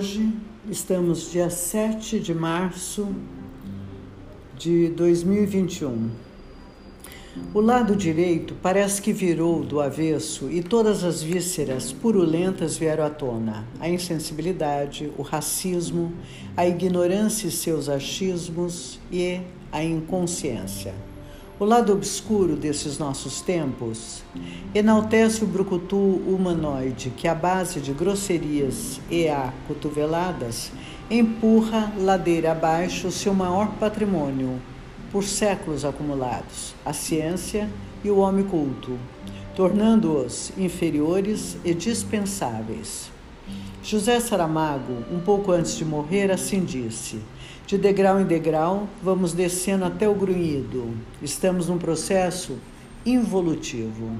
Hoje estamos dia 7 de março de 2021. O lado direito parece que virou do avesso e todas as vísceras purulentas vieram à tona: a insensibilidade, o racismo, a ignorância e seus achismos e a inconsciência. O lado obscuro desses nossos tempos enaltece o brucutu humanoide que, à base de grosserias e a cotoveladas, empurra ladeira abaixo seu maior patrimônio, por séculos acumulados, a ciência e o homem culto, tornando-os inferiores e dispensáveis. José Saramago, um pouco antes de morrer, assim disse: de degrau em degrau, vamos descendo até o grunhido. Estamos num processo involutivo.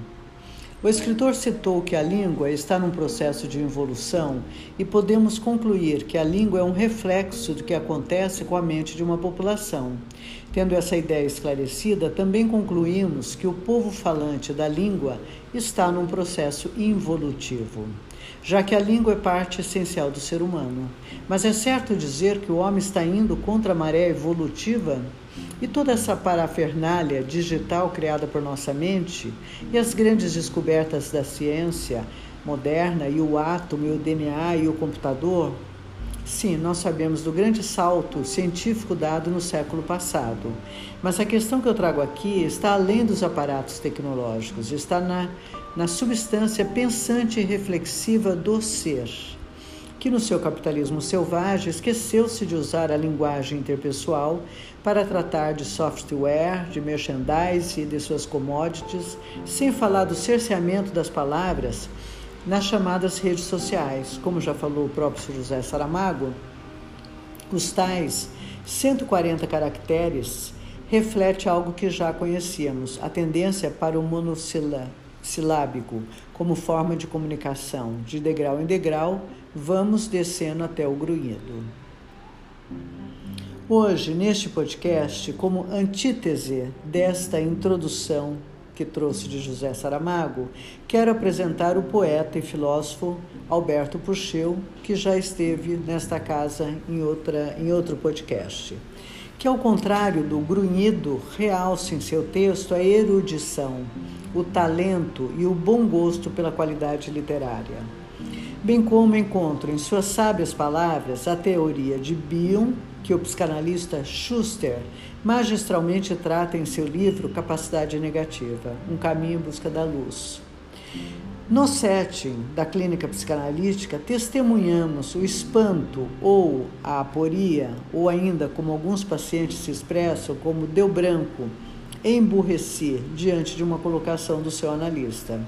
O escritor citou que a língua está num processo de evolução e podemos concluir que a língua é um reflexo do que acontece com a mente de uma população. Tendo essa ideia esclarecida, também concluímos que o povo falante da língua está num processo involutivo já que a língua é parte essencial do ser humano. Mas é certo dizer que o homem está indo contra a maré evolutiva? E toda essa parafernália digital criada por nossa mente e as grandes descobertas da ciência moderna e o átomo e o DNA e o computador? Sim, nós sabemos do grande salto científico dado no século passado, mas a questão que eu trago aqui está além dos aparatos tecnológicos, está na na substância pensante e reflexiva do ser, que no seu capitalismo selvagem esqueceu-se de usar a linguagem interpessoal para tratar de software, de merchandise e de suas commodities, sem falar do cerceamento das palavras nas chamadas redes sociais, como já falou o próprio José Saramago, os tais 140 caracteres reflete algo que já conhecíamos, a tendência para o monossílabo silábico como forma de comunicação. De degrau em degrau, vamos descendo até o grunhido. Hoje, neste podcast, como antítese desta introdução que trouxe de José Saramago, quero apresentar o poeta e filósofo Alberto Pucheu, que já esteve nesta casa em, outra, em outro podcast que, ao contrário do grunhido, realça em seu texto a erudição, o talento e o bom gosto pela qualidade literária. Bem como encontro em suas sábias palavras a teoria de Bion, que o psicanalista Schuster magistralmente trata em seu livro Capacidade Negativa Um Caminho em Busca da Luz. No setting da clínica psicanalítica, testemunhamos o espanto ou a aporia, ou ainda, como alguns pacientes se expressam, como deu branco, emburrecer diante de uma colocação do seu analista.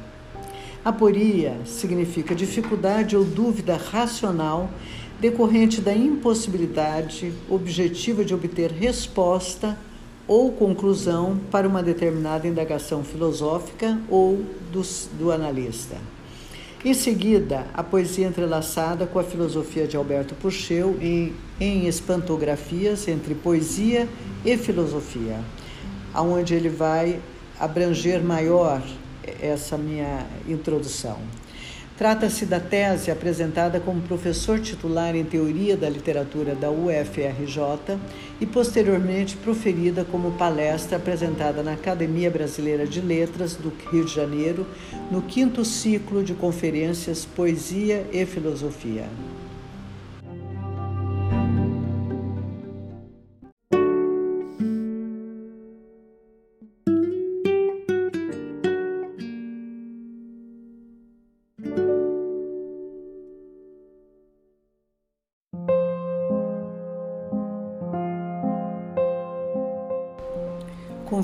Aporia significa dificuldade ou dúvida racional decorrente da impossibilidade objetiva de obter resposta ou conclusão para uma determinada indagação filosófica ou do, do analista. Em seguida, a poesia entrelaçada com a filosofia de Alberto Pucheu em, em espantografias entre poesia e filosofia, aonde ele vai abranger maior essa minha introdução. Trata-se da tese apresentada como professor titular em Teoria da Literatura da UFRJ e posteriormente proferida como palestra apresentada na Academia Brasileira de Letras do Rio de Janeiro no quinto ciclo de conferências Poesia e Filosofia.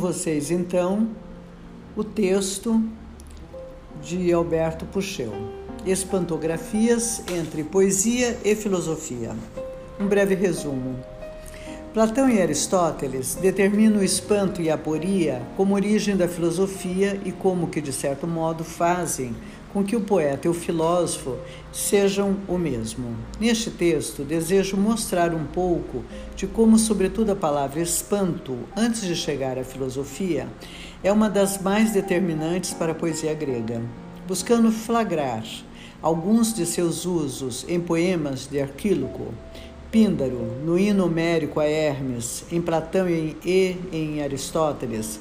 Vocês então o texto de Alberto Puchel, Espantografias entre Poesia e Filosofia. Um breve resumo. Platão e Aristóteles determinam o espanto e a aporia como origem da filosofia e como que, de certo modo, fazem com que o poeta e o filósofo sejam o mesmo. Neste texto, desejo mostrar um pouco de como, sobretudo, a palavra espanto, antes de chegar à filosofia, é uma das mais determinantes para a poesia grega, buscando flagrar alguns de seus usos em poemas de Arquíloco, Píndaro, no hino homérico a Hermes, em Platão e em Aristóteles,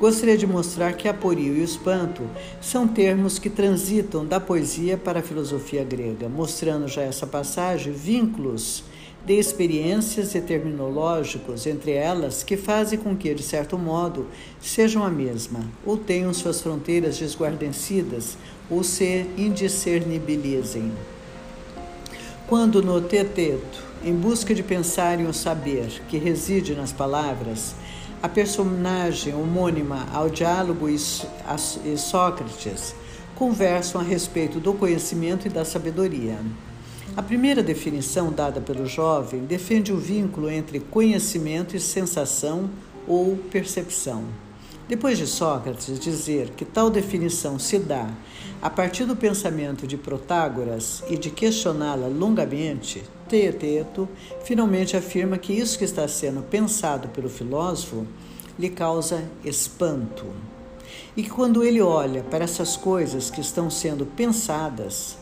gostaria de mostrar que aporio e espanto são termos que transitam da poesia para a filosofia grega, mostrando já essa passagem vínculos de experiências e terminológicos entre elas que fazem com que, de certo modo, sejam a mesma, ou tenham suas fronteiras desguarnecidas, ou se indiscernibilizem. Quando no Teteto, em busca de pensar em o saber que reside nas palavras, a personagem homônima ao diálogo e Sócrates conversam a respeito do conhecimento e da sabedoria. A primeira definição dada pelo jovem defende o vínculo entre conhecimento e sensação ou percepção. Depois de Sócrates dizer que tal definição se dá a partir do pensamento de Protágoras e de questioná-la longamente, Teeteto finalmente afirma que isso que está sendo pensado pelo filósofo lhe causa espanto. E que quando ele olha para essas coisas que estão sendo pensadas,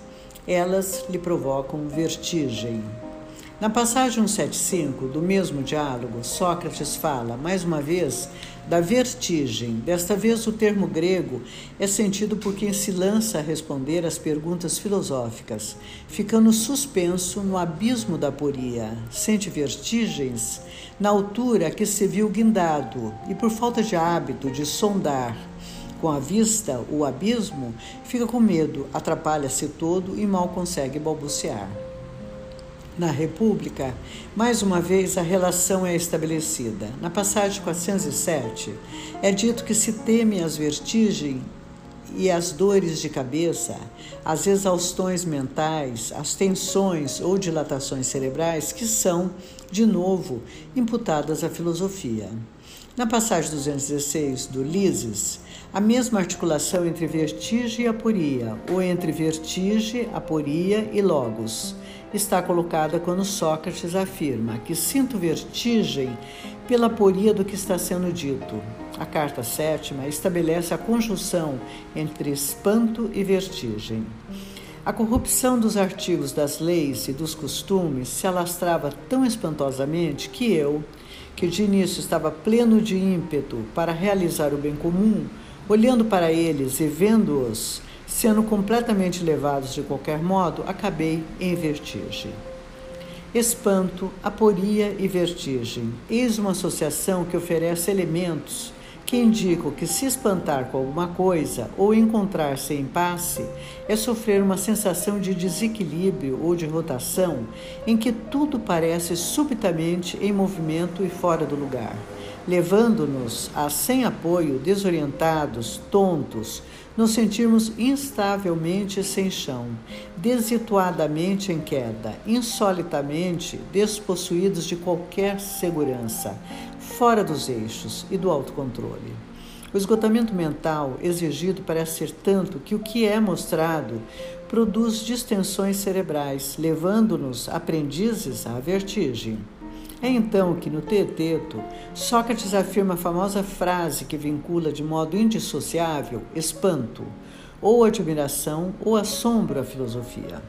elas lhe provocam vertigem. Na passagem 175 do mesmo diálogo, Sócrates fala, mais uma vez, da vertigem. Desta vez, o termo grego é sentido por quem se lança a responder às perguntas filosóficas, ficando suspenso no abismo da aporia. Sente vertigens na altura que se viu guindado e, por falta de hábito de sondar com a vista o abismo, fica com medo, atrapalha-se todo e mal consegue balbuciar. Na República, mais uma vez a relação é estabelecida. Na passagem 407, é dito que se teme as vertigens e as dores de cabeça, as exaustões mentais, as tensões ou dilatações cerebrais que são, de novo, imputadas à filosofia. Na passagem 216 do Lises, a mesma articulação entre vertigem e aporia, ou entre vertigem, aporia e logos, está colocada quando Sócrates afirma que sinto vertigem pela aporia do que está sendo dito. A carta sétima estabelece a conjunção entre espanto e vertigem. A corrupção dos artigos das leis e dos costumes se alastrava tão espantosamente que eu, que de início estava pleno de ímpeto para realizar o bem comum, olhando para eles e vendo-os sendo completamente levados de qualquer modo, acabei em vertigem. Espanto, aporia e vertigem. Eis uma associação que oferece elementos que indicam que se espantar com alguma coisa ou encontrar-se em passe é sofrer uma sensação de desequilíbrio ou de rotação em que tudo parece subitamente em movimento e fora do lugar, levando-nos a, sem apoio, desorientados, tontos, nos sentirmos instavelmente sem chão, desituadamente em queda, insolitamente despossuídos de qualquer segurança, fora dos eixos e do autocontrole. O esgotamento mental exigido parece ser tanto que o que é mostrado produz distensões cerebrais, levando-nos aprendizes à vertigem. É então que no Teeteto, Sócrates afirma a famosa frase que vincula de modo indissociável espanto, ou admiração, ou assombro à filosofia.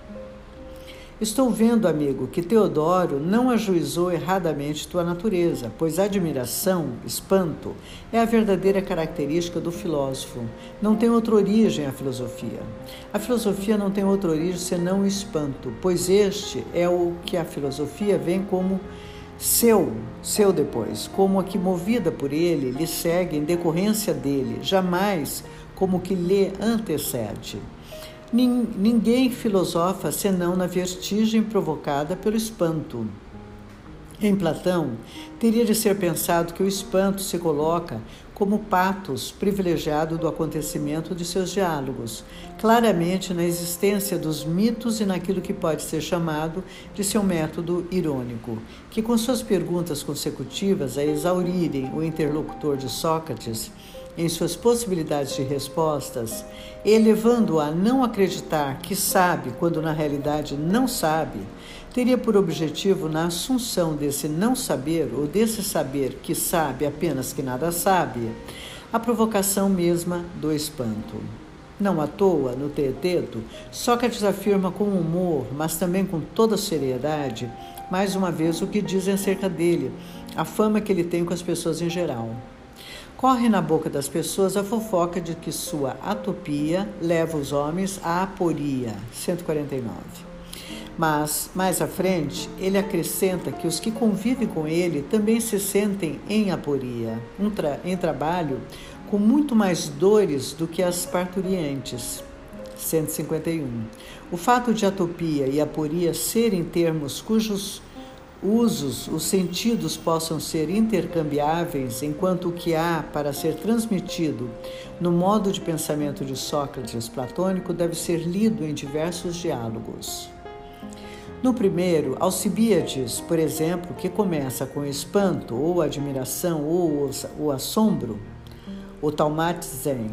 Estou vendo, amigo, que Teodoro não ajuizou erradamente tua natureza, pois admiração, espanto, é a verdadeira característica do filósofo. Não tem outra origem a filosofia. A filosofia não tem outra origem senão o espanto, pois este é o que a filosofia vem como seu, seu depois, como a que movida por ele lhe segue em decorrência dele, jamais como que lhe antecede. Ninguém filosofa senão na vertigem provocada pelo espanto. Em Platão, teria de ser pensado que o espanto se coloca como patos privilegiado do acontecimento de seus diálogos, claramente na existência dos mitos e naquilo que pode ser chamado de seu método irônico, que com suas perguntas consecutivas a exaurirem o interlocutor de Sócrates, em suas possibilidades de respostas, elevando-o a não acreditar que sabe quando na realidade não sabe, teria por objetivo, na assunção desse não saber ou desse saber que sabe apenas que nada sabe, a provocação mesma do espanto. Não à toa, no Teeteto, Sócrates afirma com humor, mas também com toda seriedade, mais uma vez o que dizem acerca dele, a fama que ele tem com as pessoas em geral. Corre na boca das pessoas a fofoca de que sua atopia leva os homens à aporia. 149. Mas, mais à frente, ele acrescenta que os que convivem com ele também se sentem em aporia, um tra em trabalho com muito mais dores do que as parturientes. 151. O fato de atopia e aporia serem termos cujos usos, os sentidos possam ser intercambiáveis, enquanto o que há para ser transmitido no modo de pensamento de Sócrates platônico deve ser lido em diversos diálogos. No primeiro, Alcibíades, por exemplo, que começa com espanto, ou admiração, ou o assombro, o Talmat Zen.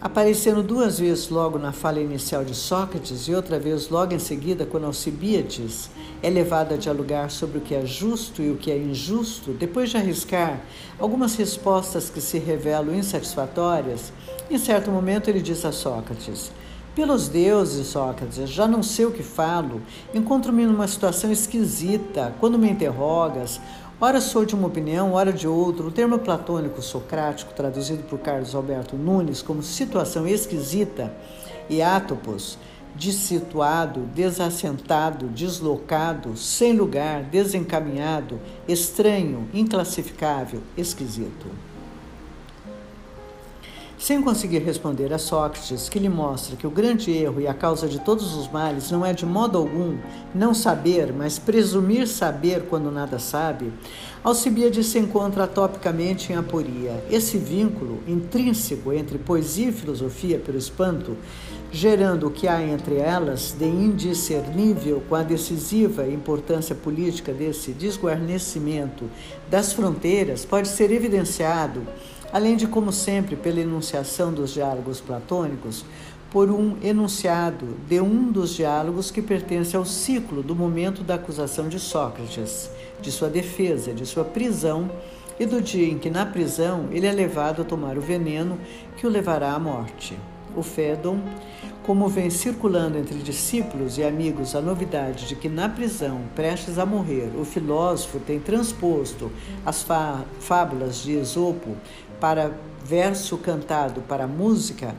Aparecendo duas vezes logo na fala inicial de Sócrates e outra vez logo em seguida, quando Alcibiades é levado a dialogar sobre o que é justo e o que é injusto, depois de arriscar algumas respostas que se revelam insatisfatórias, em certo momento ele diz a Sócrates: Pelos deuses, Sócrates, já não sei o que falo, encontro-me numa situação esquisita. Quando me interrogas, Ora sou de uma opinião, ora de outra. O termo platônico socrático, traduzido por Carlos Alberto Nunes como situação esquisita, e átopos, dissituado, desassentado, deslocado, sem lugar, desencaminhado, estranho, inclassificável, esquisito. Sem conseguir responder a Sócrates, que lhe mostra que o grande erro e a causa de todos os males não é de modo algum não saber, mas presumir saber quando nada sabe, Alcibiades se encontra topicamente em aporia. Esse vínculo intrínseco entre poesia e filosofia pelo espanto, gerando o que há entre elas de indiscernível com a decisiva importância política desse desguarnecimento das fronteiras, pode ser evidenciado além de, como sempre, pela enunciação dos diálogos platônicos, por um enunciado de um dos diálogos que pertence ao ciclo do momento da acusação de Sócrates, de sua defesa, de sua prisão e do dia em que, na prisão, ele é levado a tomar o veneno que o levará à morte. O Fédon, como vem circulando entre discípulos e amigos a novidade de que na prisão, prestes a morrer, o filósofo tem transposto as fábulas de Esopo para verso cantado para música,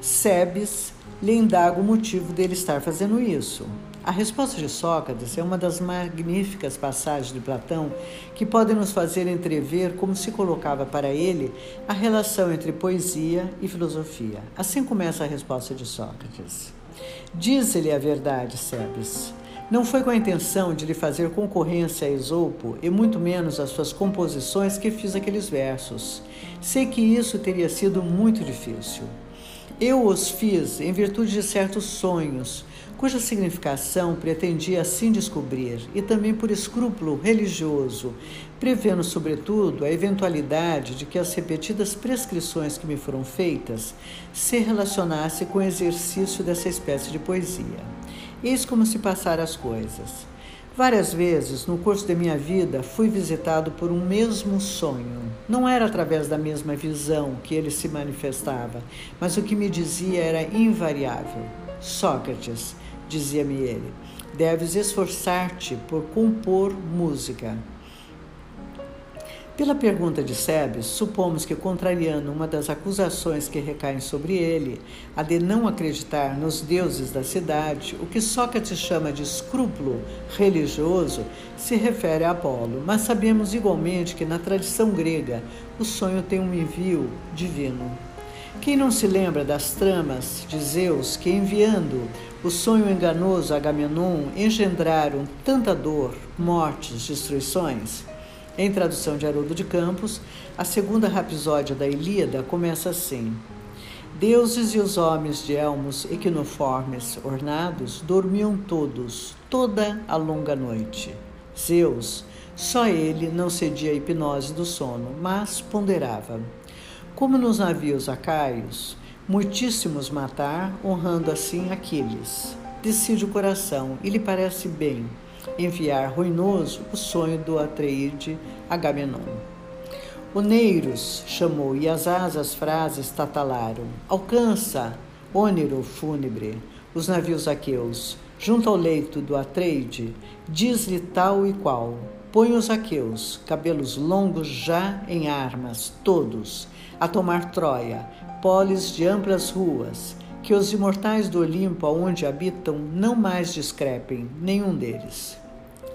Sebes lhe indaga o motivo dele estar fazendo isso. A resposta de Sócrates é uma das magníficas passagens de Platão que podem nos fazer entrever como se colocava para ele a relação entre poesia e filosofia. Assim começa a resposta de Sócrates. Diz-lhe a verdade, Sebes. Não foi com a intenção de lhe fazer concorrência a Esopo e muito menos às suas composições que fiz aqueles versos. Sei que isso teria sido muito difícil. Eu os fiz em virtude de certos sonhos, cuja significação pretendia assim descobrir, e também por escrúpulo religioso, prevendo, sobretudo, a eventualidade de que as repetidas prescrições que me foram feitas se relacionassem com o exercício dessa espécie de poesia. Eis como se passaram as coisas. Várias vezes no curso de minha vida fui visitado por um mesmo sonho. Não era através da mesma visão que ele se manifestava, mas o que me dizia era invariável. Sócrates, dizia-me ele, deves esforçar-te por compor música. Pela pergunta de Sebes, supomos que, contrariando uma das acusações que recaem sobre ele, a de não acreditar nos deuses da cidade, o que Sócrates chama de escrúpulo religioso se refere a Apolo, mas sabemos igualmente que na tradição grega o sonho tem um envio divino. Quem não se lembra das tramas de Zeus que, enviando o sonho enganoso a Agamenon, engendraram tanta dor, mortes, destruições? Em tradução de Haroldo de Campos, a segunda rapsódia da Ilíada começa assim: Deuses e os homens de elmos equinoformes ornados dormiam todos, toda a longa noite. Zeus, só ele não cedia a hipnose do sono, mas ponderava. Como nos navios acaios, muitíssimos matar, honrando assim Aquiles. Decide o coração e lhe parece bem enviar ruinoso o sonho do Atreide Agamenon. Oneiros chamou e as asas frases tatalaram. Alcança, ônero fúnebre, os navios aqueus, junto ao leito do Atreide, diz-lhe tal e qual. Põe os aqueus, cabelos longos já em armas, todos, a tomar Troia, polis de amplas ruas, que os imortais do Olimpo, aonde habitam, não mais discrepem, nenhum deles.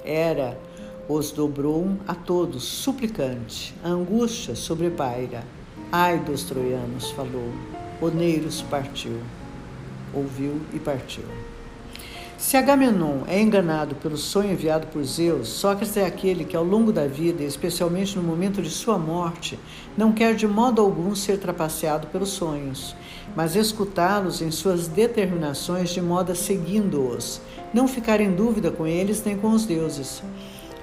Era os dobrou a todos, suplicante. A angústia sobrepaira. Ai dos troianos, falou. Oneiros partiu. Ouviu e partiu. Se Agamenon é enganado pelo sonho enviado por Zeus, Sócrates é aquele que, ao longo da vida, especialmente no momento de sua morte, não quer de modo algum ser trapaceado pelos sonhos, mas escutá-los em suas determinações de modo a seguindo-os, não ficar em dúvida com eles nem com os deuses.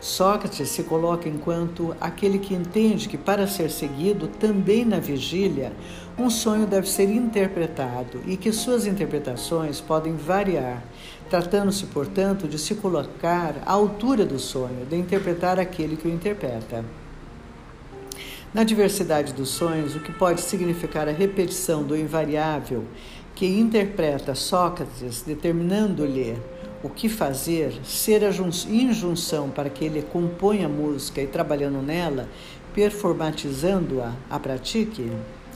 Sócrates se coloca enquanto aquele que entende que, para ser seguido também na vigília, um sonho deve ser interpretado e que suas interpretações podem variar, tratando-se, portanto, de se colocar à altura do sonho, de interpretar aquele que o interpreta. Na diversidade dos sonhos, o que pode significar a repetição do invariável que interpreta Sócrates, determinando-lhe o que fazer, ser a injunção para que ele componha a música e trabalhando nela, performatizando-a, a pratique?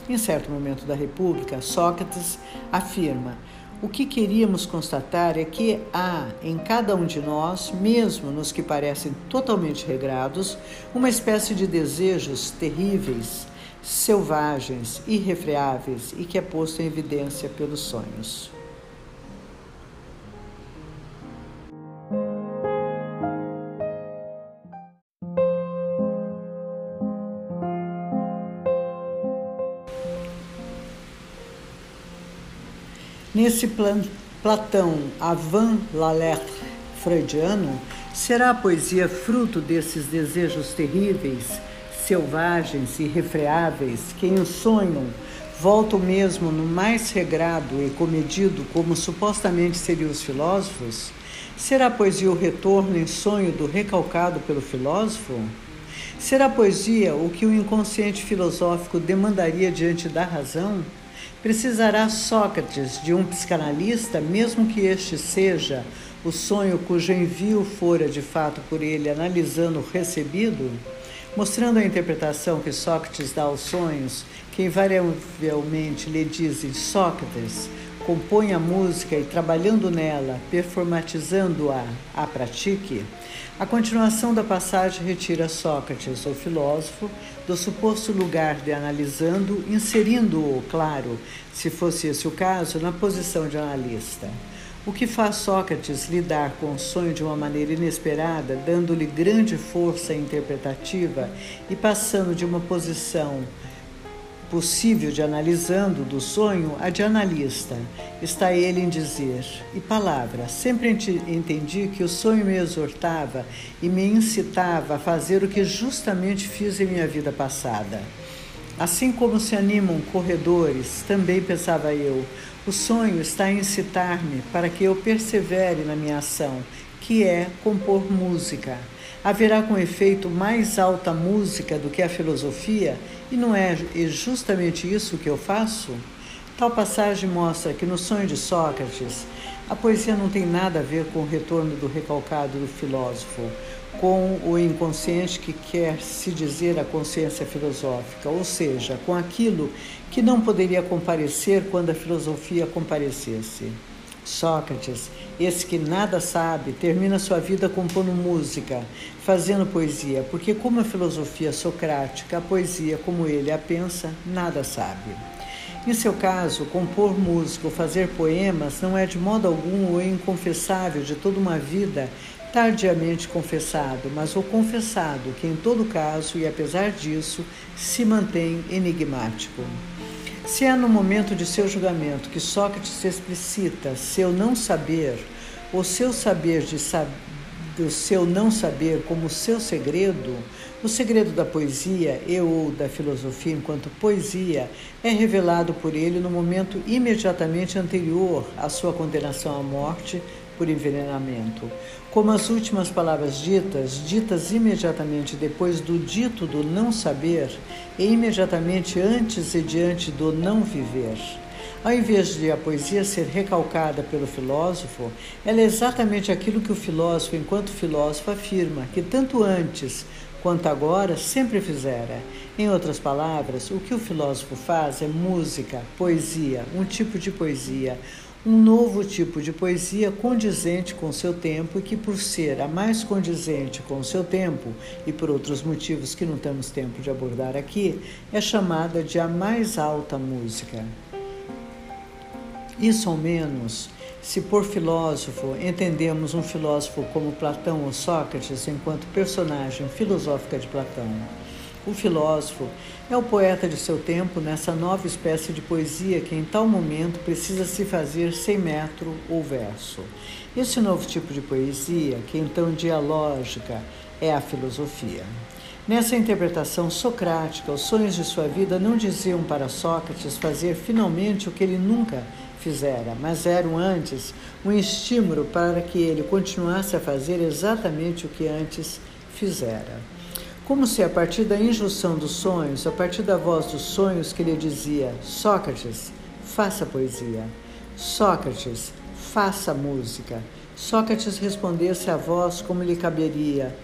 Em certo momento da República, Sócrates afirma: o que queríamos constatar é que há em cada um de nós, mesmo nos que parecem totalmente regrados, uma espécie de desejos terríveis, selvagens, irrefreáveis e que é posto em evidência pelos sonhos. Nesse Platão avant la lettre freudiano, será a poesia fruto desses desejos terríveis, selvagens e irrefreáveis que em sonho voltam mesmo no mais regrado e comedido como supostamente seriam os filósofos? Será a poesia o retorno em sonho do recalcado pelo filósofo? Será a poesia o que o inconsciente filosófico demandaria diante da razão? Precisará Sócrates de um psicanalista, mesmo que este seja o sonho cujo envio fora de fato por ele analisando o recebido? Mostrando a interpretação que Sócrates dá aos sonhos, que invariavelmente lhe dizem Sócrates, compõe a música e trabalhando nela, performatizando-a, a pratique, a continuação da passagem retira Sócrates, o filósofo, do suposto lugar de analisando, inserindo-o, claro, se fosse esse o caso, na posição de analista. O que faz Sócrates lidar com o sonho de uma maneira inesperada, dando-lhe grande força interpretativa e passando de uma posição possível de analisando do sonho a de analista. Está ele em dizer, e palavra, sempre entendi que o sonho me exortava e me incitava a fazer o que justamente fiz em minha vida passada. Assim como se animam corredores, também pensava eu, o sonho está a incitar-me para que eu persevere na minha ação, que é compor música. Haverá com efeito mais alta música do que a filosofia e não é justamente isso que eu faço? Tal passagem mostra que no sonho de Sócrates, a poesia não tem nada a ver com o retorno do recalcado do filósofo, com o inconsciente que quer se dizer a consciência filosófica, ou seja, com aquilo que não poderia comparecer quando a filosofia comparecesse. Sócrates, esse que nada sabe, termina sua vida compondo música, fazendo poesia, porque, como a filosofia socrática, a poesia, como ele a pensa, nada sabe. Em seu caso, compor música ou fazer poemas não é de modo algum o inconfessável de toda uma vida tardiamente confessado, mas o confessado que, em todo caso e apesar disso, se mantém enigmático. Se é no momento de seu julgamento que Sócrates explicita seu não saber, ou seu saber de do seu não saber como seu segredo, o segredo da poesia e ou da filosofia enquanto poesia é revelado por ele no momento imediatamente anterior à sua condenação à morte por envenenamento. Como as últimas palavras ditas, ditas imediatamente depois do dito do não saber e imediatamente antes e diante do não viver. Ao invés de a poesia ser recalcada pelo filósofo, ela é exatamente aquilo que o filósofo, enquanto filósofo, afirma, que tanto antes quanto agora sempre fizera. Em outras palavras, o que o filósofo faz é música, poesia, um tipo de poesia, um novo tipo de poesia condizente com seu tempo e que, por ser a mais condizente com seu tempo e por outros motivos que não temos tempo de abordar aqui, é chamada de a mais alta música. Isso ao menos, se por filósofo entendemos um filósofo como Platão ou Sócrates enquanto personagem filosófica de Platão. O filósofo é o poeta de seu tempo nessa nova espécie de poesia que em tal momento precisa se fazer sem metro ou verso. Esse novo tipo de poesia, que então dialógica, é a filosofia. Nessa interpretação socrática, os sonhos de sua vida não diziam para Sócrates fazer finalmente o que ele nunca fizera, mas eram antes um estímulo para que ele continuasse a fazer exatamente o que antes fizera. Como se a partir da injunção dos sonhos, a partir da voz dos sonhos que lhe dizia: Sócrates, faça poesia. Sócrates, faça música. Sócrates respondesse à voz como lhe caberia: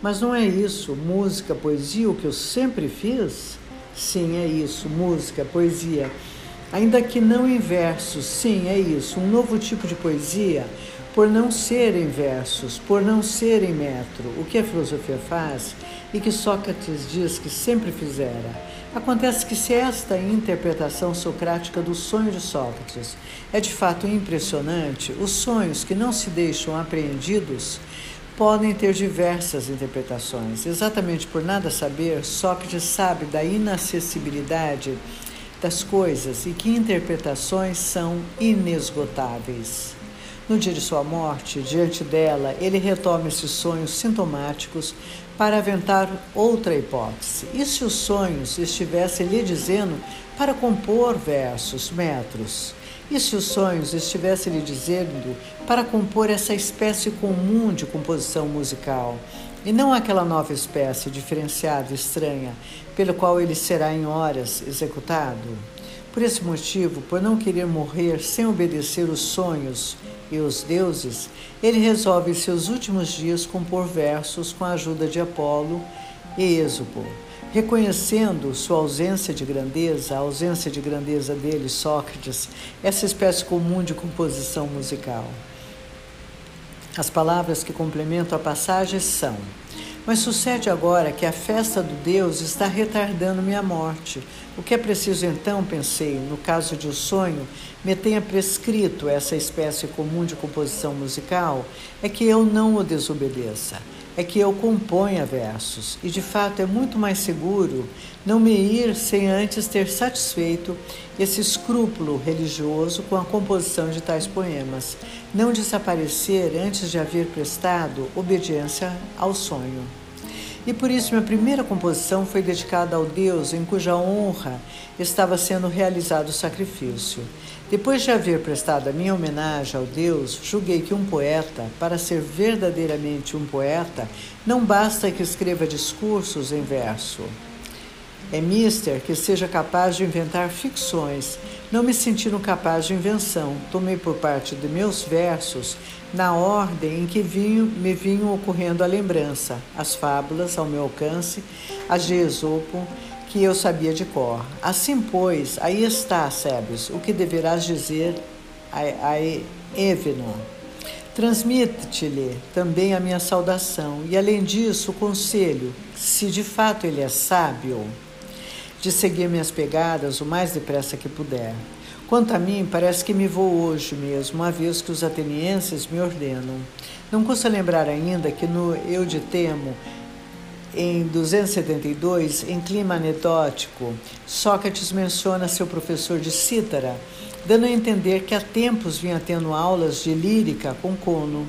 Mas não é isso, música, poesia, o que eu sempre fiz? Sim, é isso, música, poesia ainda que não em versos. Sim, é isso, um novo tipo de poesia, por não ser em versos, por não ser em metro. O que a filosofia faz e que Sócrates diz que sempre fizera. Acontece que se esta interpretação socrática do sonho de Sócrates é de fato impressionante, os sonhos que não se deixam apreendidos podem ter diversas interpretações. Exatamente por nada saber, Sócrates sabe da inacessibilidade das coisas e que interpretações são inesgotáveis. No dia de sua morte, diante dela, ele retoma esses sonhos sintomáticos para aventar outra hipótese. E se os sonhos estivessem lhe dizendo para compor versos, metros? E se os sonhos estivessem lhe dizendo para compor essa espécie comum de composição musical? e não aquela nova espécie diferenciada estranha, pelo qual ele será em horas executado. Por esse motivo, por não querer morrer sem obedecer os sonhos e os deuses, ele resolve seus últimos dias compor versos com a ajuda de Apolo e Êxopo, reconhecendo sua ausência de grandeza, a ausência de grandeza dele, Sócrates, essa espécie comum de composição musical. As palavras que complementam a passagem são: Mas sucede agora que a festa do Deus está retardando minha morte. O que é preciso então, pensei, no caso de o um sonho, me tenha prescrito essa espécie comum de composição musical, é que eu não o desobedeça é que eu componha versos, e de fato é muito mais seguro não me ir sem antes ter satisfeito esse escrúpulo religioso com a composição de tais poemas, não desaparecer antes de haver prestado obediência ao sonho. E por isso minha primeira composição foi dedicada ao Deus em cuja honra estava sendo realizado o sacrifício. Depois de haver prestado a minha homenagem ao Deus, julguei que um poeta, para ser verdadeiramente um poeta, não basta que escreva discursos em verso. É mister que seja capaz de inventar ficções. Não me sentindo capaz de invenção, tomei por parte de meus versos na ordem em que vinho, me vinham ocorrendo a lembrança, as fábulas ao meu alcance, as de Esopo, que eu sabia de cor. Assim, pois, aí está, Sebes, o que deverás dizer a, a Éveno. Transmite-lhe também a minha saudação, e além disso, o conselho, se de fato ele é sábio, de seguir minhas pegadas o mais depressa que puder. Quanto a mim, parece que me vou hoje mesmo, uma vez que os atenienses me ordenam. Não custa lembrar ainda que no Eu de Temo em 272, em clima anedótico, Sócrates menciona seu professor de cítara, dando a entender que há tempos vinha tendo aulas de lírica com Cono.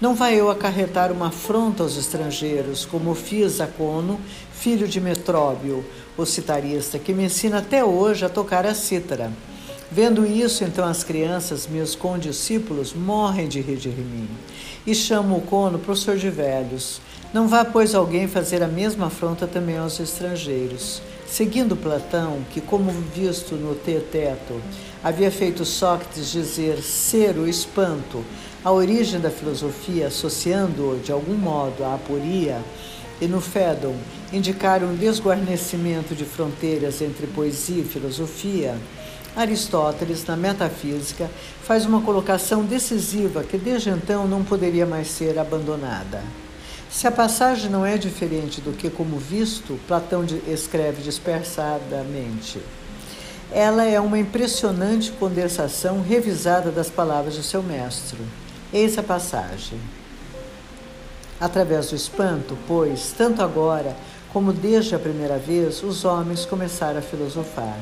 Não vai eu acarretar uma afronta aos estrangeiros, como fiz a Cono, filho de Metróbio, o citarista, que me ensina até hoje a tocar a cítara. Vendo isso, então as crianças, meus condiscípulos, morrem de rir de mim. E chamo o cono professor de velhos. Não vá, pois, alguém fazer a mesma afronta também aos estrangeiros. Seguindo Platão, que, como visto no Teteto, havia feito Sócrates dizer ser o espanto, a origem da filosofia, associando-o de algum modo à aporia, e no Fédon indicar um desguarnecimento de fronteiras entre poesia e filosofia, Aristóteles, na Metafísica, faz uma colocação decisiva que desde então não poderia mais ser abandonada. Se a passagem não é diferente do que, como visto, Platão escreve dispersadamente, ela é uma impressionante condensação revisada das palavras de seu mestre. Eis a passagem. Através do espanto, pois, tanto agora como desde a primeira vez, os homens começaram a filosofar.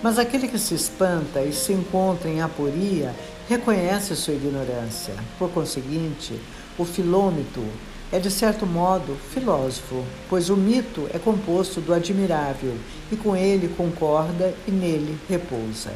Mas aquele que se espanta e se encontra em aporia reconhece sua ignorância. Por conseguinte, o filômito é, de certo modo, filósofo, pois o mito é composto do admirável e com ele concorda e nele repousa.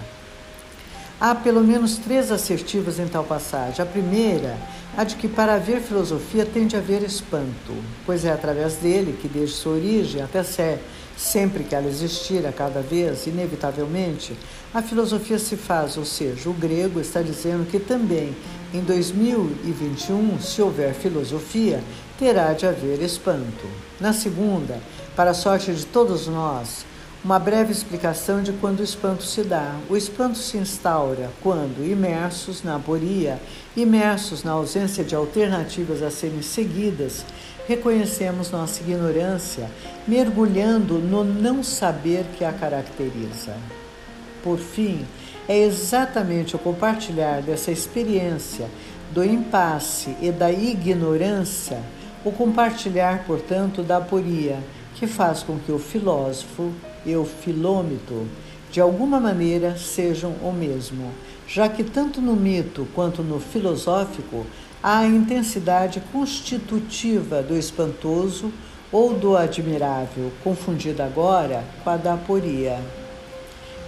Há pelo menos três assertivas em tal passagem. A primeira, a de que para haver filosofia tem de haver espanto, pois é através dele que, desde sua origem até ser sempre que ela existir, a cada vez, inevitavelmente, a filosofia se faz, ou seja, o grego está dizendo que também em 2021, se houver filosofia, terá de haver espanto. Na segunda, para a sorte de todos nós, uma breve explicação de quando o espanto se dá. O espanto se instaura quando, imersos na aporia, imersos na ausência de alternativas a serem seguidas, reconhecemos nossa ignorância, mergulhando no não saber que a caracteriza. Por fim, é exatamente o compartilhar dessa experiência do impasse e da ignorância, o compartilhar, portanto, da aporia, que faz com que o filósofo e o filômito, de alguma maneira, sejam o mesmo, já que tanto no mito quanto no filosófico há a intensidade constitutiva do espantoso ou do admirável, confundida agora com a da aporia.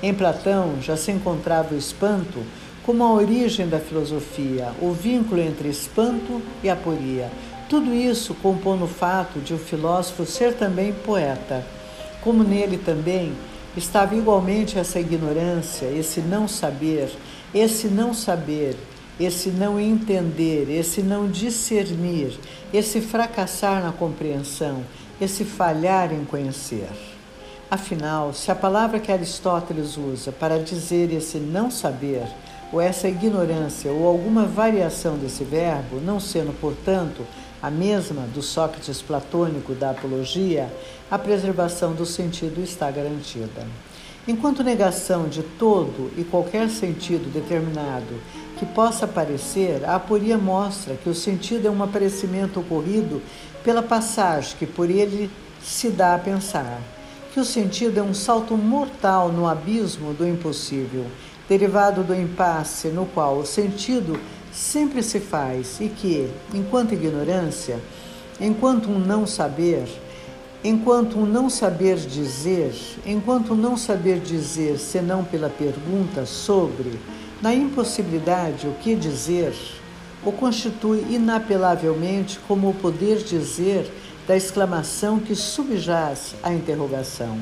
Em Platão já se encontrava o espanto como a origem da filosofia, o vínculo entre espanto e aporia. Tudo isso compõe o fato de o filósofo ser também poeta como nele também estava igualmente essa ignorância, esse não saber, esse não saber, esse não entender, esse não discernir, esse fracassar na compreensão, esse falhar em conhecer. Afinal, se a palavra que Aristóteles usa para dizer esse não saber, ou essa ignorância, ou alguma variação desse verbo, não sendo, portanto, a mesma do Sócrates platônico da apologia, a preservação do sentido está garantida. Enquanto negação de todo e qualquer sentido determinado que possa aparecer, a aporia mostra que o sentido é um aparecimento ocorrido pela passagem que por ele se dá a pensar, que o sentido é um salto mortal no abismo do impossível, derivado do impasse no qual o sentido sempre se faz e que, enquanto ignorância, enquanto um não saber, enquanto um não saber dizer, enquanto um não saber dizer senão pela pergunta sobre, na impossibilidade o que dizer, o constitui inapelavelmente como o poder dizer da exclamação que subjaz à interrogação.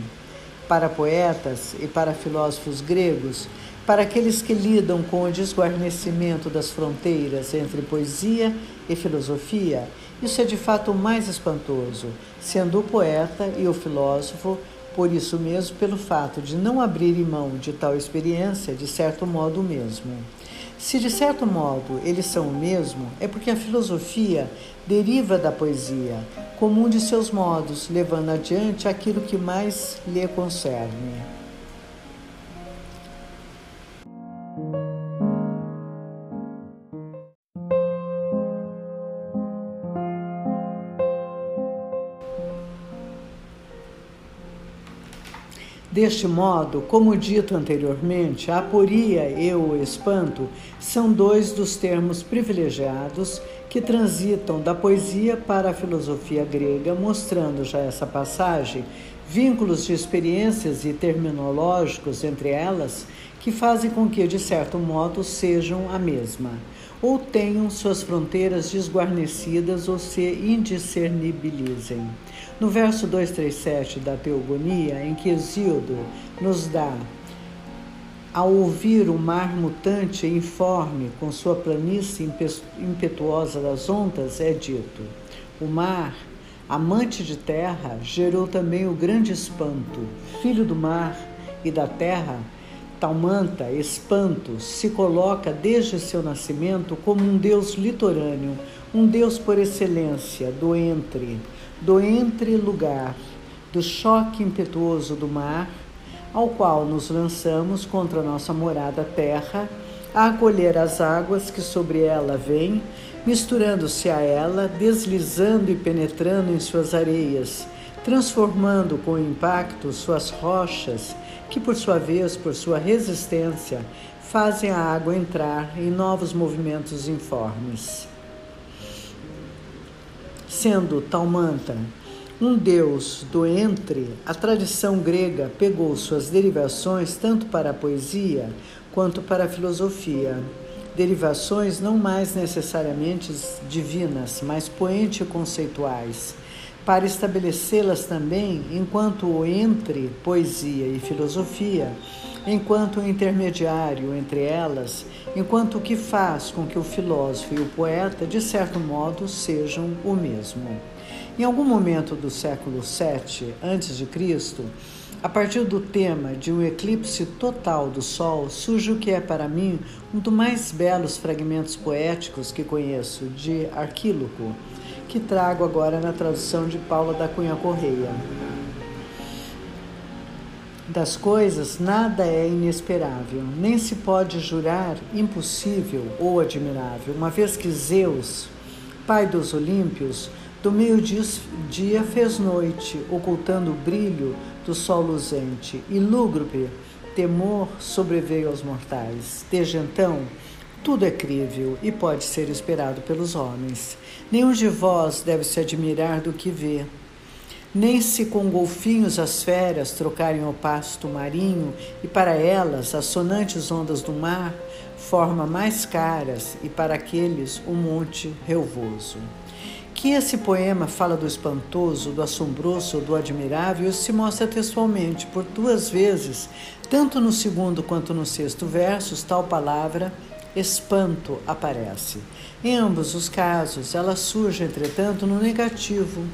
Para poetas e para filósofos gregos, para aqueles que lidam com o desguarnecimento das fronteiras entre poesia e filosofia, isso é de fato o mais espantoso, sendo o poeta e o filósofo, por isso mesmo, pelo fato de não abrirem mão de tal experiência, de certo modo o mesmo. Se de certo modo eles são o mesmo, é porque a filosofia deriva da poesia, como um de seus modos, levando adiante aquilo que mais lhe concerne. Deste modo, como dito anteriormente, a aporia e o espanto são dois dos termos privilegiados que transitam da poesia para a filosofia grega, mostrando já essa passagem vínculos de experiências e terminológicos entre elas que fazem com que, de certo modo, sejam a mesma, ou tenham suas fronteiras desguarnecidas ou se indiscernibilizem. No verso 237 da Teogonia, em que Hesíodo nos dá ao ouvir o mar mutante e informe com sua planície impetuosa das ondas, é dito: o mar, amante de terra, gerou também o grande espanto. Filho do mar e da terra, Talmanta, espanto, se coloca desde seu nascimento como um deus litorâneo, um deus por excelência, do entre, do entre lugar, do choque impetuoso do mar, ao qual nos lançamos contra nossa morada terra, a acolher as águas que sobre ela vêm, misturando-se a ela, deslizando e penetrando em suas areias, transformando com impacto suas rochas que por sua vez, por sua resistência, fazem a água entrar em novos movimentos informes. Sendo Talmanta um deus do entre, a tradição grega pegou suas derivações tanto para a poesia quanto para a filosofia. Derivações não mais necessariamente divinas, mas poente-conceituais para estabelecê-las também enquanto entre poesia e filosofia, enquanto intermediário entre elas, enquanto o que faz com que o filósofo e o poeta, de certo modo, sejam o mesmo. Em algum momento do século VII a.C., a partir do tema de um eclipse total do Sol, surge o que é para mim um dos mais belos fragmentos poéticos que conheço, de Arquíloco que trago agora na tradução de Paula da Cunha Correia. Das coisas nada é inesperável, nem se pode jurar impossível ou admirável, uma vez que Zeus, pai dos Olímpios, do meio-dia fez noite, ocultando o brilho do sol luzente, e lúgubre temor sobreveio aos mortais. Desde então, tudo é crível e pode ser esperado pelos homens. Nenhum de vós deve se admirar do que vê. Nem se com golfinhos as feras trocarem o pasto marinho e para elas as sonantes ondas do mar forma mais caras e para aqueles o um monte relvoso. Que esse poema fala do espantoso, do assombroso, do admirável, se mostra textualmente por duas vezes, tanto no segundo quanto no sexto versos, tal palavra espanto aparece. Em ambos os casos, ela surge, entretanto, no negativo,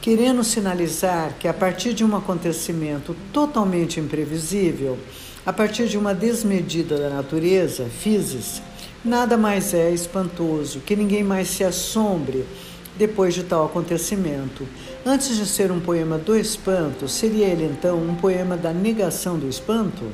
querendo sinalizar que, a partir de um acontecimento totalmente imprevisível, a partir de uma desmedida da natureza, physis, nada mais é espantoso, que ninguém mais se assombre depois de tal acontecimento. Antes de ser um poema do espanto, seria ele então um poema da negação do espanto?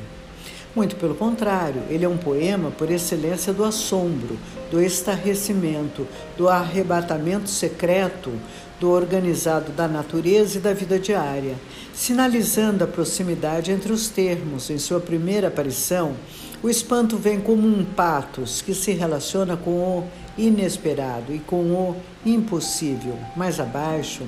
Muito pelo contrário, ele é um poema por excelência do assombro, do estarrecimento, do arrebatamento secreto, do organizado da natureza e da vida diária, sinalizando a proximidade entre os termos. Em sua primeira aparição, o espanto vem como um patos que se relaciona com o inesperado e com o impossível. Mais abaixo,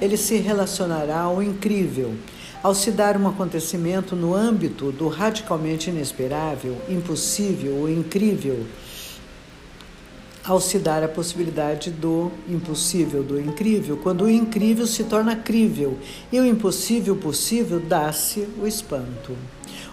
ele se relacionará ao incrível ao se dar um acontecimento no âmbito do radicalmente inesperável, impossível ou incrível, ao se dar a possibilidade do impossível, do incrível, quando o incrível se torna crível e o impossível possível dá-se o espanto.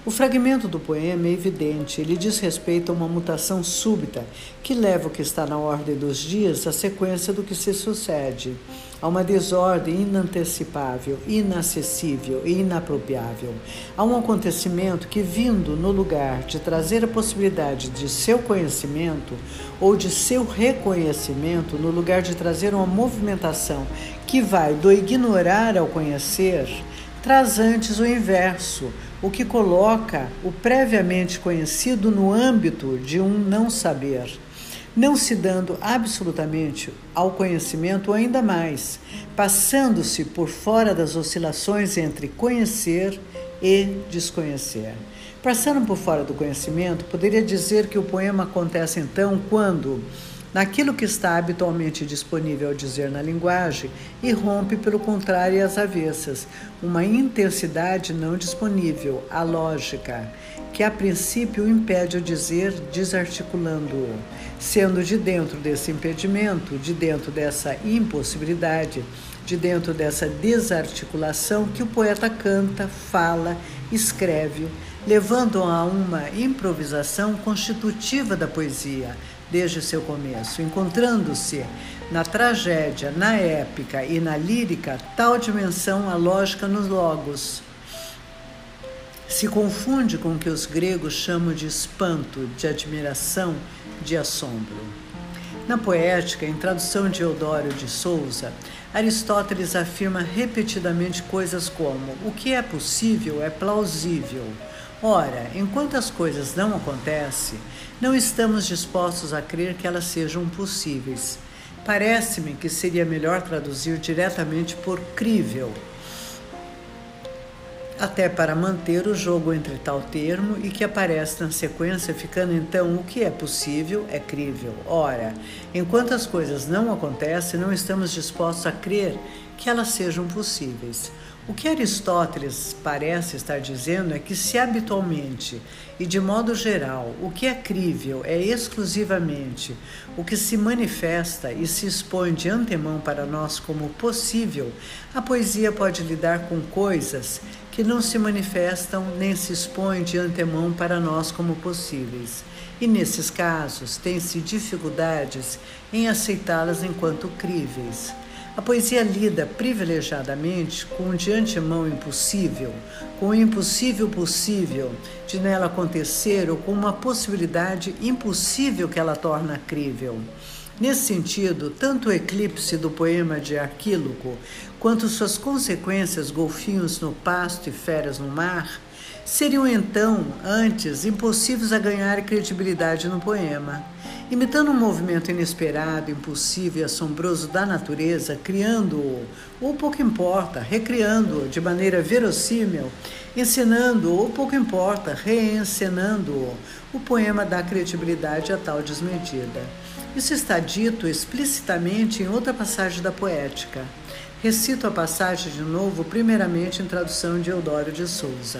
O fragmento do poema é evidente, ele diz respeito a uma mutação súbita que leva o que está na ordem dos dias à sequência do que se sucede, a uma desordem inantecipável, inacessível e inapropriável, a um acontecimento que, vindo no lugar de trazer a possibilidade de seu conhecimento ou de seu reconhecimento, no lugar de trazer uma movimentação que vai do ignorar ao conhecer, traz antes o inverso o que coloca o previamente conhecido no âmbito de um não saber, não se dando absolutamente ao conhecimento ainda mais, passando-se por fora das oscilações entre conhecer e desconhecer. Passando por fora do conhecimento, poderia dizer que o poema acontece então quando naquilo que está habitualmente disponível ao dizer na linguagem e rompe, pelo contrário, as avessas, uma intensidade não disponível, a lógica, que a princípio impede o dizer, desarticulando-o. Sendo de dentro desse impedimento, de dentro dessa impossibilidade, de dentro dessa desarticulação que o poeta canta, fala, escreve, levando a uma improvisação constitutiva da poesia desde seu começo, encontrando-se na tragédia, na épica e na lírica tal dimensão a lógica nos logos. Se confunde com o que os gregos chamam de espanto, de admiração, de assombro. Na poética, em tradução de Eudório de Souza, Aristóteles afirma repetidamente coisas como: o que é possível é plausível. Ora, enquanto as coisas não acontecem, não estamos dispostos a crer que elas sejam possíveis. Parece-me que seria melhor traduzir diretamente por crível até para manter o jogo entre tal termo e que aparece na sequência, ficando então o que é possível é crível. Ora, enquanto as coisas não acontecem, não estamos dispostos a crer que elas sejam possíveis. O que Aristóteles parece estar dizendo é que, se habitualmente e de modo geral o que é crível é exclusivamente o que se manifesta e se expõe de antemão para nós como possível, a poesia pode lidar com coisas que não se manifestam nem se expõem de antemão para nós como possíveis. E nesses casos, tem-se dificuldades em aceitá-las enquanto críveis. A poesia lida privilegiadamente com o de antemão impossível, com o impossível possível de nela acontecer ou com uma possibilidade impossível que ela torna crível. Nesse sentido, tanto o eclipse do poema de Arquíloco quanto suas consequências, golfinhos no pasto e férias no mar, seriam então, antes, impossíveis a ganhar credibilidade no poema. Imitando um movimento inesperado, impossível e assombroso da natureza, criando-o, ou pouco importa, recriando-o de maneira verossímil, ensinando-o, ou pouco importa, reencenando-o, o poema dá credibilidade a tal desmedida. Isso está dito explicitamente em outra passagem da poética. Recito a passagem de novo, primeiramente em tradução de Eudório de Souza.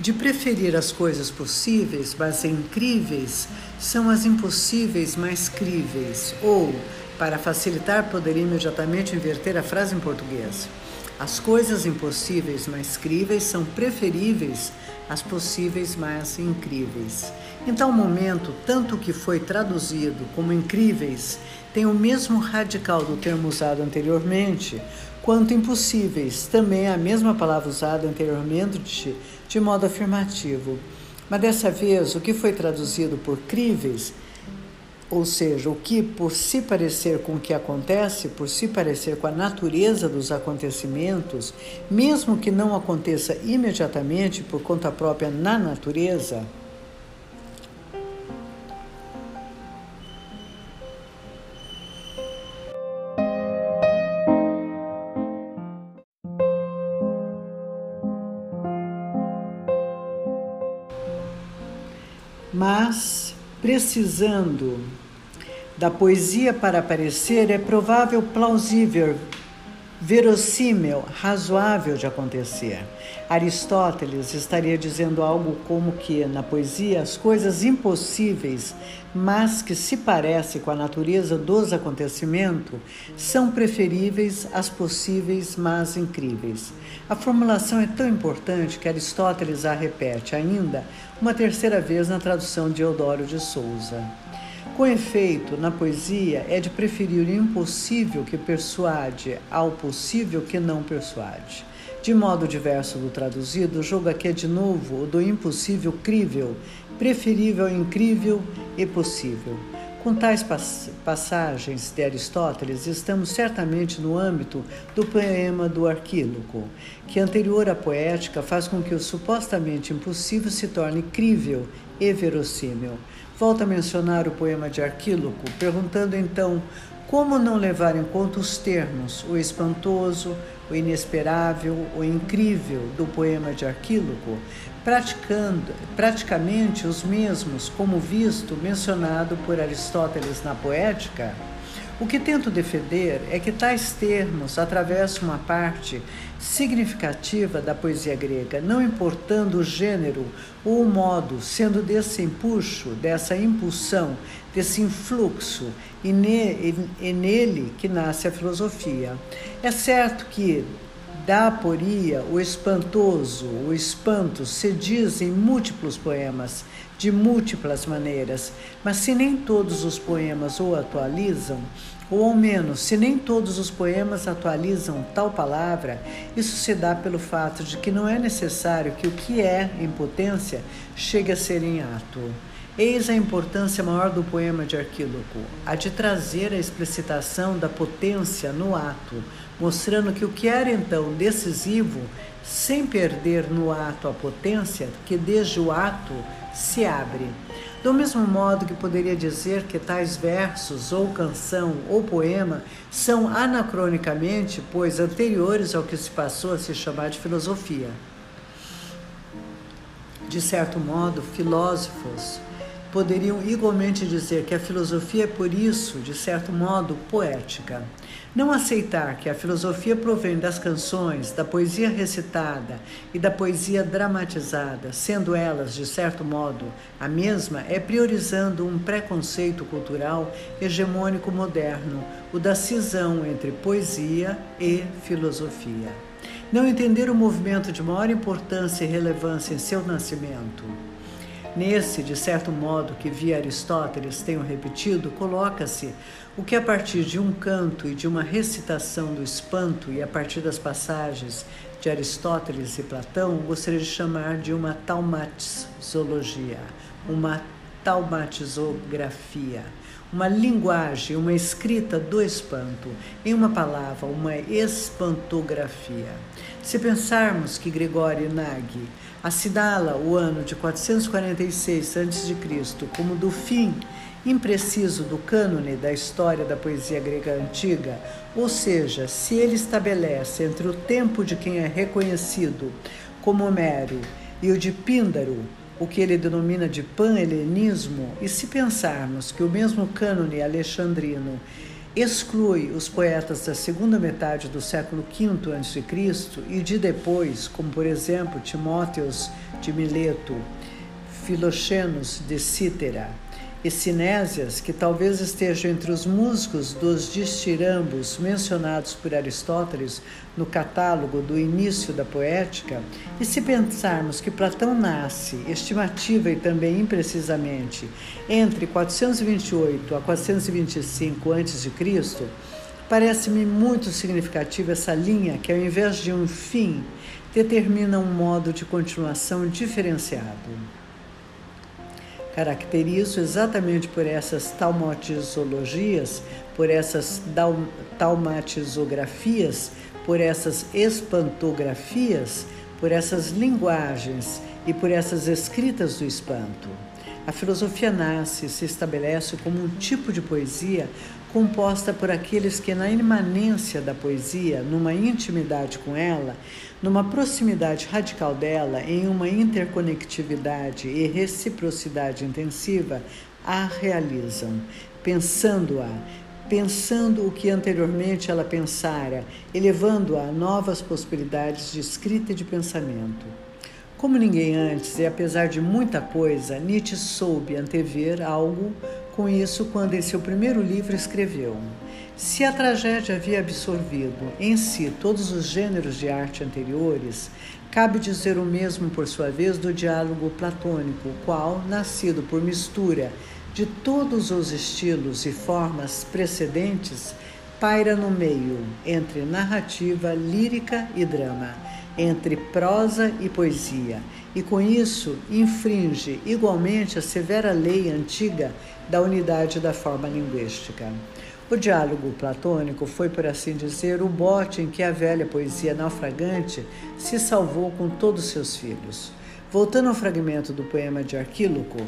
De preferir as coisas possíveis, mas incríveis, são as impossíveis mais críveis. Ou, para facilitar, poderia imediatamente inverter a frase em português. As coisas impossíveis mais críveis são preferíveis às possíveis mais incríveis. Em tal momento, tanto o que foi traduzido como incríveis tem o mesmo radical do termo usado anteriormente, quanto impossíveis, também a mesma palavra usada anteriormente de, modo afirmativo. Mas dessa vez, o que foi traduzido por críveis ou seja, o que por se parecer com o que acontece, por se parecer com a natureza dos acontecimentos, mesmo que não aconteça imediatamente por conta própria na natureza, precisando da poesia para aparecer é provável, plausível, verossímil, razoável de acontecer. Aristóteles estaria dizendo algo como que na poesia as coisas impossíveis, mas que se parecem com a natureza dos acontecimentos, são preferíveis às possíveis, mas incríveis. A formulação é tão importante que Aristóteles a repete ainda uma terceira vez na tradução de Eudório de Souza. Com efeito, na poesia é de preferir o impossível que persuade ao possível que não persuade. De modo diverso do traduzido, o jogo aqui é de novo o do impossível crível, preferível incrível e possível. Com tais passagens de Aristóteles, estamos certamente no âmbito do poema do Arquíloco, que anterior à poética faz com que o supostamente impossível se torne crível e verossímil. Volta a mencionar o poema de Arquíloco, perguntando então como não levar em conta os termos, o espantoso, o inesperável, o incrível do poema de Arquíloco, praticando praticamente os mesmos, como visto mencionado por Aristóteles na Poética, o que tento defender é que tais termos atravessam uma parte significativa da poesia grega, não importando o gênero ou o modo, sendo desse empuxo, dessa impulsão, desse influxo, e, ne, nele que nasce a filosofia. É certo que da aporia, o espantoso, o espanto se diz em múltiplos poemas, de múltiplas maneiras, mas se nem todos os poemas o atualizam, ou ao menos, se nem todos os poemas atualizam tal palavra, isso se dá pelo fato de que não é necessário que o que é em potência chegue a ser em ato. Eis a importância maior do poema de Arquíloco, a de trazer a explicitação da potência no ato, mostrando que o que era então decisivo, sem perder no ato a potência, que desde o ato se abre. Do mesmo modo que poderia dizer que tais versos, ou canção, ou poema, são anacronicamente, pois anteriores ao que se passou a se chamar de filosofia. De certo modo, filósofos poderiam igualmente dizer que a filosofia é, por isso, de certo modo, poética. Não aceitar que a filosofia provém das canções, da poesia recitada e da poesia dramatizada, sendo elas, de certo modo, a mesma, é priorizando um preconceito cultural hegemônico moderno, o da cisão entre poesia e filosofia. Não entender o movimento de maior importância e relevância em seu nascimento Nesse, de certo modo, que via Aristóteles tenho repetido, coloca-se o que a partir de um canto e de uma recitação do espanto e a partir das passagens de Aristóteles e Platão, gostaria de chamar de uma taumatizologia, uma taumatizografia, uma linguagem, uma escrita do espanto, em uma palavra, uma espantografia. Se pensarmos que Gregório Nagy assinala o ano de 446 a.C. como do fim impreciso do cânone da história da poesia grega antiga, ou seja, se ele estabelece entre o tempo de quem é reconhecido como Homero e o de Píndaro, o que ele denomina de pan-helenismo, e se pensarmos que o mesmo cânone alexandrino exclui os poetas da segunda metade do século V a.C. e de depois, como por exemplo Timóteos de Mileto, Filoxenos de Cítera, e Sinésias, que talvez estejam entre os músicos dos distirambos mencionados por Aristóteles no catálogo do início da poética, e se pensarmos que Platão nasce, estimativa e também imprecisamente, entre 428 a 425 a.C., parece-me muito significativa essa linha que, ao invés de um fim, determina um modo de continuação diferenciado. Caracterizo exatamente por essas taumatizologias, por essas taumatizografias, por essas espantografias, por essas linguagens e por essas escritas do espanto. A filosofia nasce e se estabelece como um tipo de poesia composta por aqueles que, na imanência da poesia, numa intimidade com ela, numa proximidade radical dela, em uma interconectividade e reciprocidade intensiva, a realizam, pensando-a, pensando o que anteriormente ela pensara, elevando-a a novas possibilidades de escrita e de pensamento. Como ninguém antes, e apesar de muita coisa, Nietzsche soube antever algo com isso quando em seu primeiro livro escreveu: Se a tragédia havia absorvido em si todos os gêneros de arte anteriores, cabe dizer o mesmo por sua vez do diálogo platônico, qual, nascido por mistura de todos os estilos e formas precedentes, paira no meio entre narrativa, lírica e drama entre prosa e poesia, e com isso infringe igualmente a severa lei antiga da unidade da forma linguística. O diálogo platônico foi, por assim dizer, o bote em que a velha poesia naufragante se salvou com todos seus filhos. Voltando ao fragmento do poema de Arquíloco,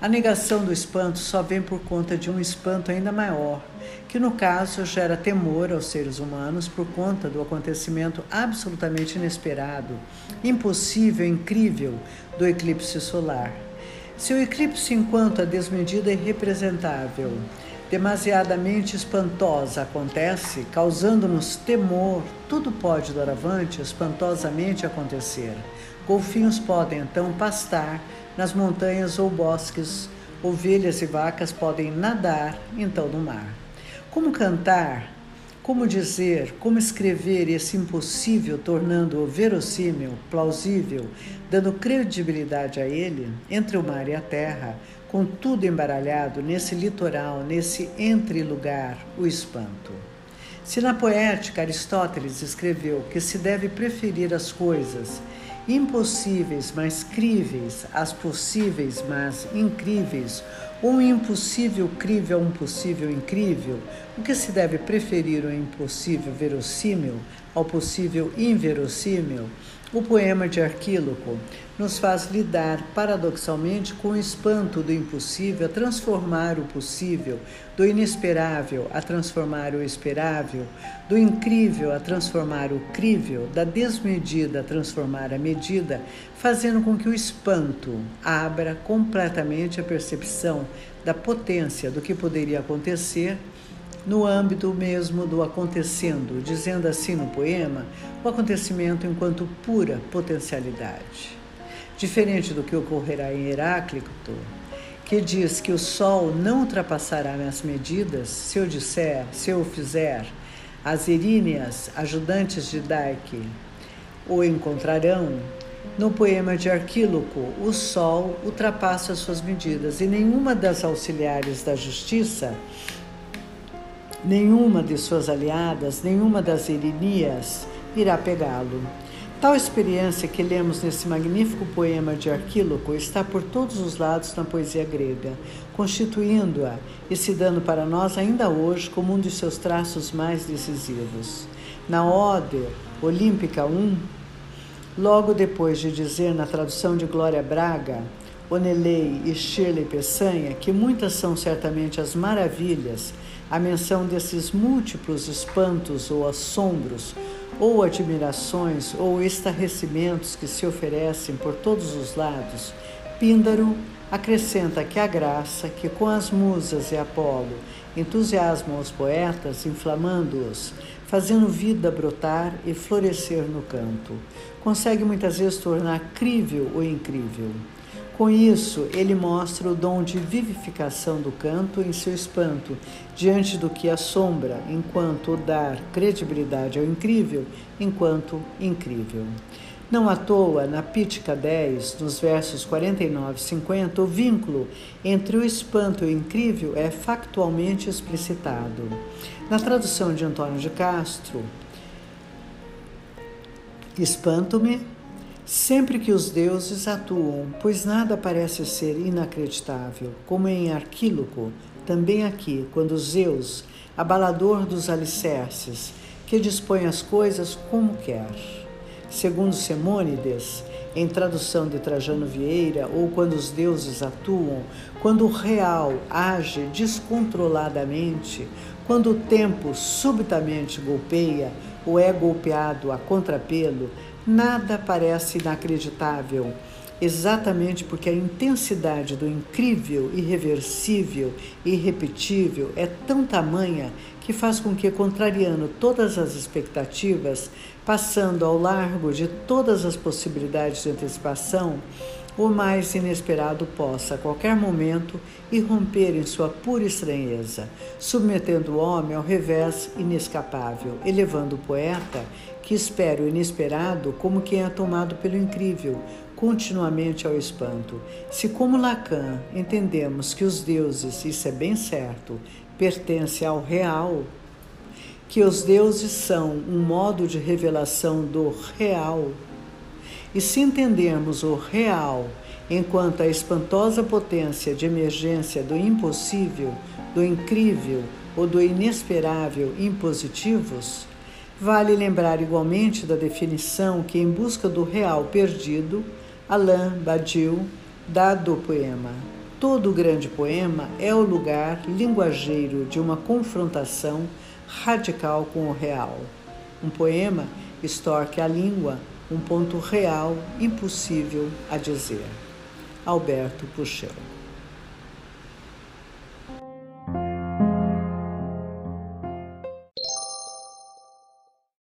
a negação do espanto só vem por conta de um espanto ainda maior, que no caso gera temor aos seres humanos por conta do acontecimento absolutamente inesperado, impossível, incrível do eclipse solar. Se o eclipse, enquanto a desmedida irrepresentável, demasiadamente espantosa acontece, causando-nos temor, tudo pode doravante espantosamente acontecer. Golfinhos podem então pastar nas montanhas ou bosques, ovelhas e vacas podem nadar então no mar. Como cantar, como dizer, como escrever esse impossível, tornando-o verossímil, plausível, dando credibilidade a ele, entre o mar e a terra, com tudo embaralhado nesse litoral, nesse entre-lugar, o espanto. Se na poética Aristóteles escreveu que se deve preferir as coisas impossíveis, mas críveis, às possíveis, mas incríveis, ou um impossível crível a um possível incrível, o que se deve preferir o impossível verossímil ao possível inverossímil? O poema de Arquíloco nos faz lidar paradoxalmente com o espanto do impossível a transformar o possível, do inesperável a transformar o esperável, do incrível a transformar o crível, da desmedida a transformar a medida, fazendo com que o espanto abra completamente a percepção da potência do que poderia acontecer no âmbito mesmo do acontecendo, dizendo assim no poema, o acontecimento enquanto pura potencialidade. Diferente do que ocorrerá em Heráclito, que diz que o Sol não ultrapassará minhas medidas se eu disser, se eu fizer, as eríneas, ajudantes de Dike, o encontrarão. No poema de Arquíloco, o Sol ultrapassa suas medidas e nenhuma das auxiliares da justiça Nenhuma de suas aliadas, nenhuma das Irinias irá pegá-lo. Tal experiência que lemos nesse magnífico poema de Arquíloco está por todos os lados na poesia grega, constituindo-a e se dando para nós ainda hoje como um de seus traços mais decisivos. Na Ode Olímpica 1, logo depois de dizer na tradução de Glória Braga, Onelei e Shirley Peçanha que muitas são certamente as maravilhas a menção desses múltiplos espantos ou assombros, ou admirações ou estarrecimentos que se oferecem por todos os lados, Píndaro acrescenta que a graça, que com as musas e Apolo entusiasmam os poetas, inflamando-os, fazendo vida brotar e florescer no canto, consegue muitas vezes tornar crível o incrível. Com isso, ele mostra o dom de vivificação do canto em seu espanto, diante do que assombra, enquanto dar credibilidade ao incrível, enquanto incrível. Não à toa, na Pítica 10, nos versos 49 e 50, o vínculo entre o espanto e o incrível é factualmente explicitado. Na tradução de Antônio de Castro, espanto-me Sempre que os deuses atuam, pois nada parece ser inacreditável, como em Arquíloco, também aqui, quando Zeus, abalador dos alicerces, que dispõe as coisas como quer. Segundo Semônides, em tradução de Trajano Vieira, ou quando os deuses atuam, quando o real age descontroladamente, quando o tempo subitamente golpeia ou é golpeado a contrapelo, Nada parece inacreditável, exatamente porque a intensidade do incrível, irreversível irrepetível é tão tamanha que faz com que, contrariando todas as expectativas, passando ao largo de todas as possibilidades de antecipação, o mais inesperado possa, a qualquer momento, irromper em sua pura estranheza, submetendo o homem ao revés inescapável, elevando o poeta que espera o inesperado como quem é tomado pelo incrível, continuamente ao espanto. Se, como Lacan, entendemos que os deuses, isso é bem certo, pertencem ao real, que os deuses são um modo de revelação do real, e se entendermos o real enquanto a espantosa potência de emergência do impossível, do incrível ou do inesperável impositivos, Vale lembrar igualmente da definição que, em busca do real perdido, Alain Badiou, dado o poema. Todo grande poema é o lugar linguageiro de uma confrontação radical com o real. Um poema estorque a língua, um ponto real impossível a dizer. Alberto Puchel